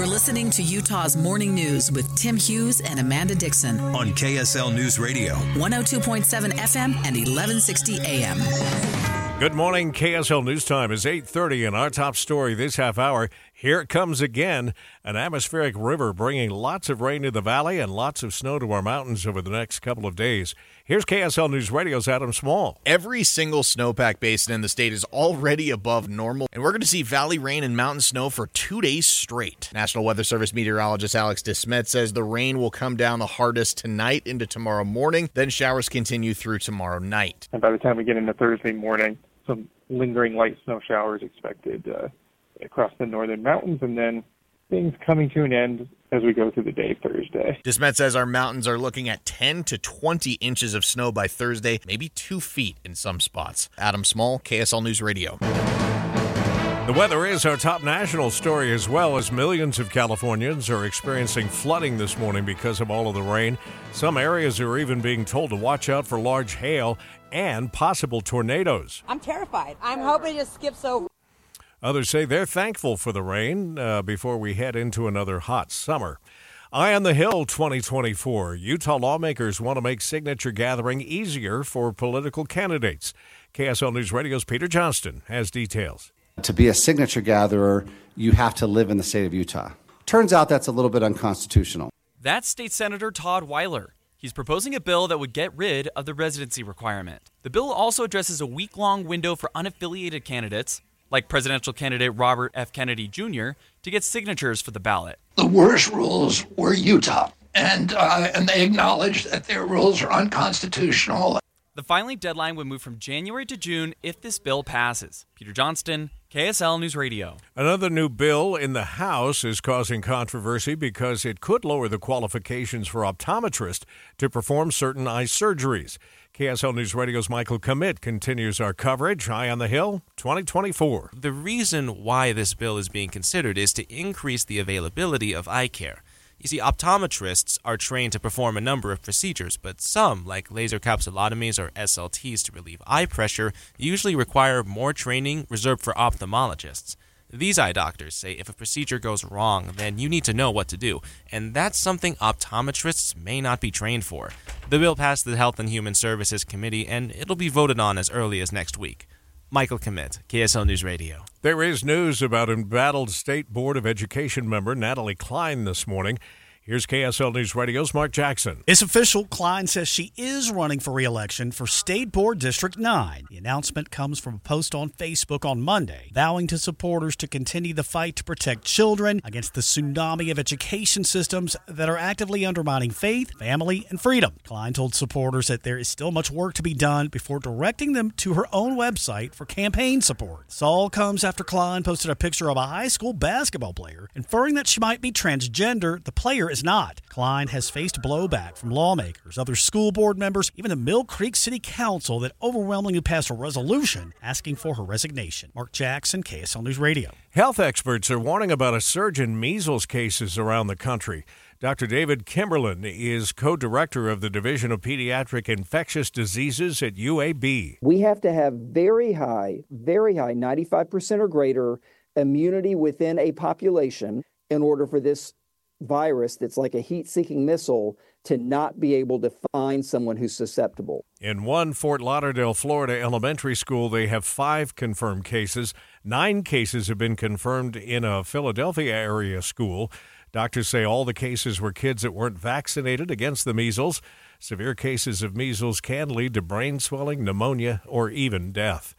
You're listening to Utah's Morning News with Tim Hughes and Amanda Dixon on KSL News Radio, 102.7 FM and 1160 AM. Good morning. KSL News Time is 8:30 and our top story this half hour here it comes again an atmospheric river bringing lots of rain to the valley and lots of snow to our mountains over the next couple of days. Here's KSL News Radio's Adam Small. Every single snowpack basin in the state is already above normal, and we're going to see valley rain and mountain snow for two days straight. National Weather Service meteorologist Alex DeSmet says the rain will come down the hardest tonight into tomorrow morning, then showers continue through tomorrow night. And by the time we get into Thursday morning, some lingering light snow showers expected. Uh, across the northern mountains, and then things coming to an end as we go through the day Thursday. DeSmet says our mountains are looking at 10 to 20 inches of snow by Thursday, maybe two feet in some spots. Adam Small, KSL News Radio. The weather is our top national story as well as millions of Californians are experiencing flooding this morning because of all of the rain. Some areas are even being told to watch out for large hail and possible tornadoes. I'm terrified. I'm hoping it skips over. Others say they're thankful for the rain uh, before we head into another hot summer. Eye on the Hill 2024. Utah lawmakers want to make signature gathering easier for political candidates. KSL News Radio's Peter Johnston has details. To be a signature gatherer, you have to live in the state of Utah. Turns out that's a little bit unconstitutional. That's State Senator Todd Weiler. He's proposing a bill that would get rid of the residency requirement. The bill also addresses a week long window for unaffiliated candidates like presidential candidate Robert F. Kennedy Jr., to get signatures for the ballot. The worst rules were Utah, and, uh, and they acknowledged that their rules are unconstitutional. The filing deadline would move from January to June if this bill passes. Peter Johnston, KSL News Radio. Another new bill in the House is causing controversy because it could lower the qualifications for optometrists to perform certain eye surgeries. KSL News Radio's Michael Commit continues our coverage. High on the Hill 2024. The reason why this bill is being considered is to increase the availability of eye care. You see, optometrists are trained to perform a number of procedures, but some, like laser capsulotomies or SLTs to relieve eye pressure, usually require more training reserved for ophthalmologists. These eye doctors say if a procedure goes wrong, then you need to know what to do, and that's something optometrists may not be trained for. The bill passed the Health and Human Services Committee, and it'll be voted on as early as next week. Michael Commit, KSL News Radio. There is news about embattled State Board of Education member Natalie Cline this morning. Here's KSL News Radio's Mark Jackson. It's official. Cline says she is running for re-election for State Board District 9. The announcement comes from a post on Facebook on Monday, vowing to supporters to continue the fight to protect children against the tsunami of education systems that are actively undermining faith, family, and freedom. Cline told supporters that there is still much work to be done before directing them to her own website for campaign support. This all comes after Cline posted a picture of a high school basketball player, inferring that she might be transgender. The player is not. Cline has faced blowback from lawmakers, other school board members, even the Millcreek City Council that overwhelmingly passed a resolution asking for her resignation. Mark Jackson, KSL News Radio. Health experts are warning about a surge in measles cases around the country. Dr. David Kimberlin is co director of the Division of Pediatric Infectious Diseases at UAB. We have to have very high, very high, 95% or greater immunity within a population in order for this virus that's like a heat seeking missile to not be able to find someone who's susceptible. In one Fort Lauderdale, Florida elementary school, they have five confirmed cases. Nine cases have been confirmed in a Philadelphia area school. Doctors say all the cases were kids that weren't vaccinated against the measles. Severe cases of measles can lead to brain swelling, pneumonia, or even death.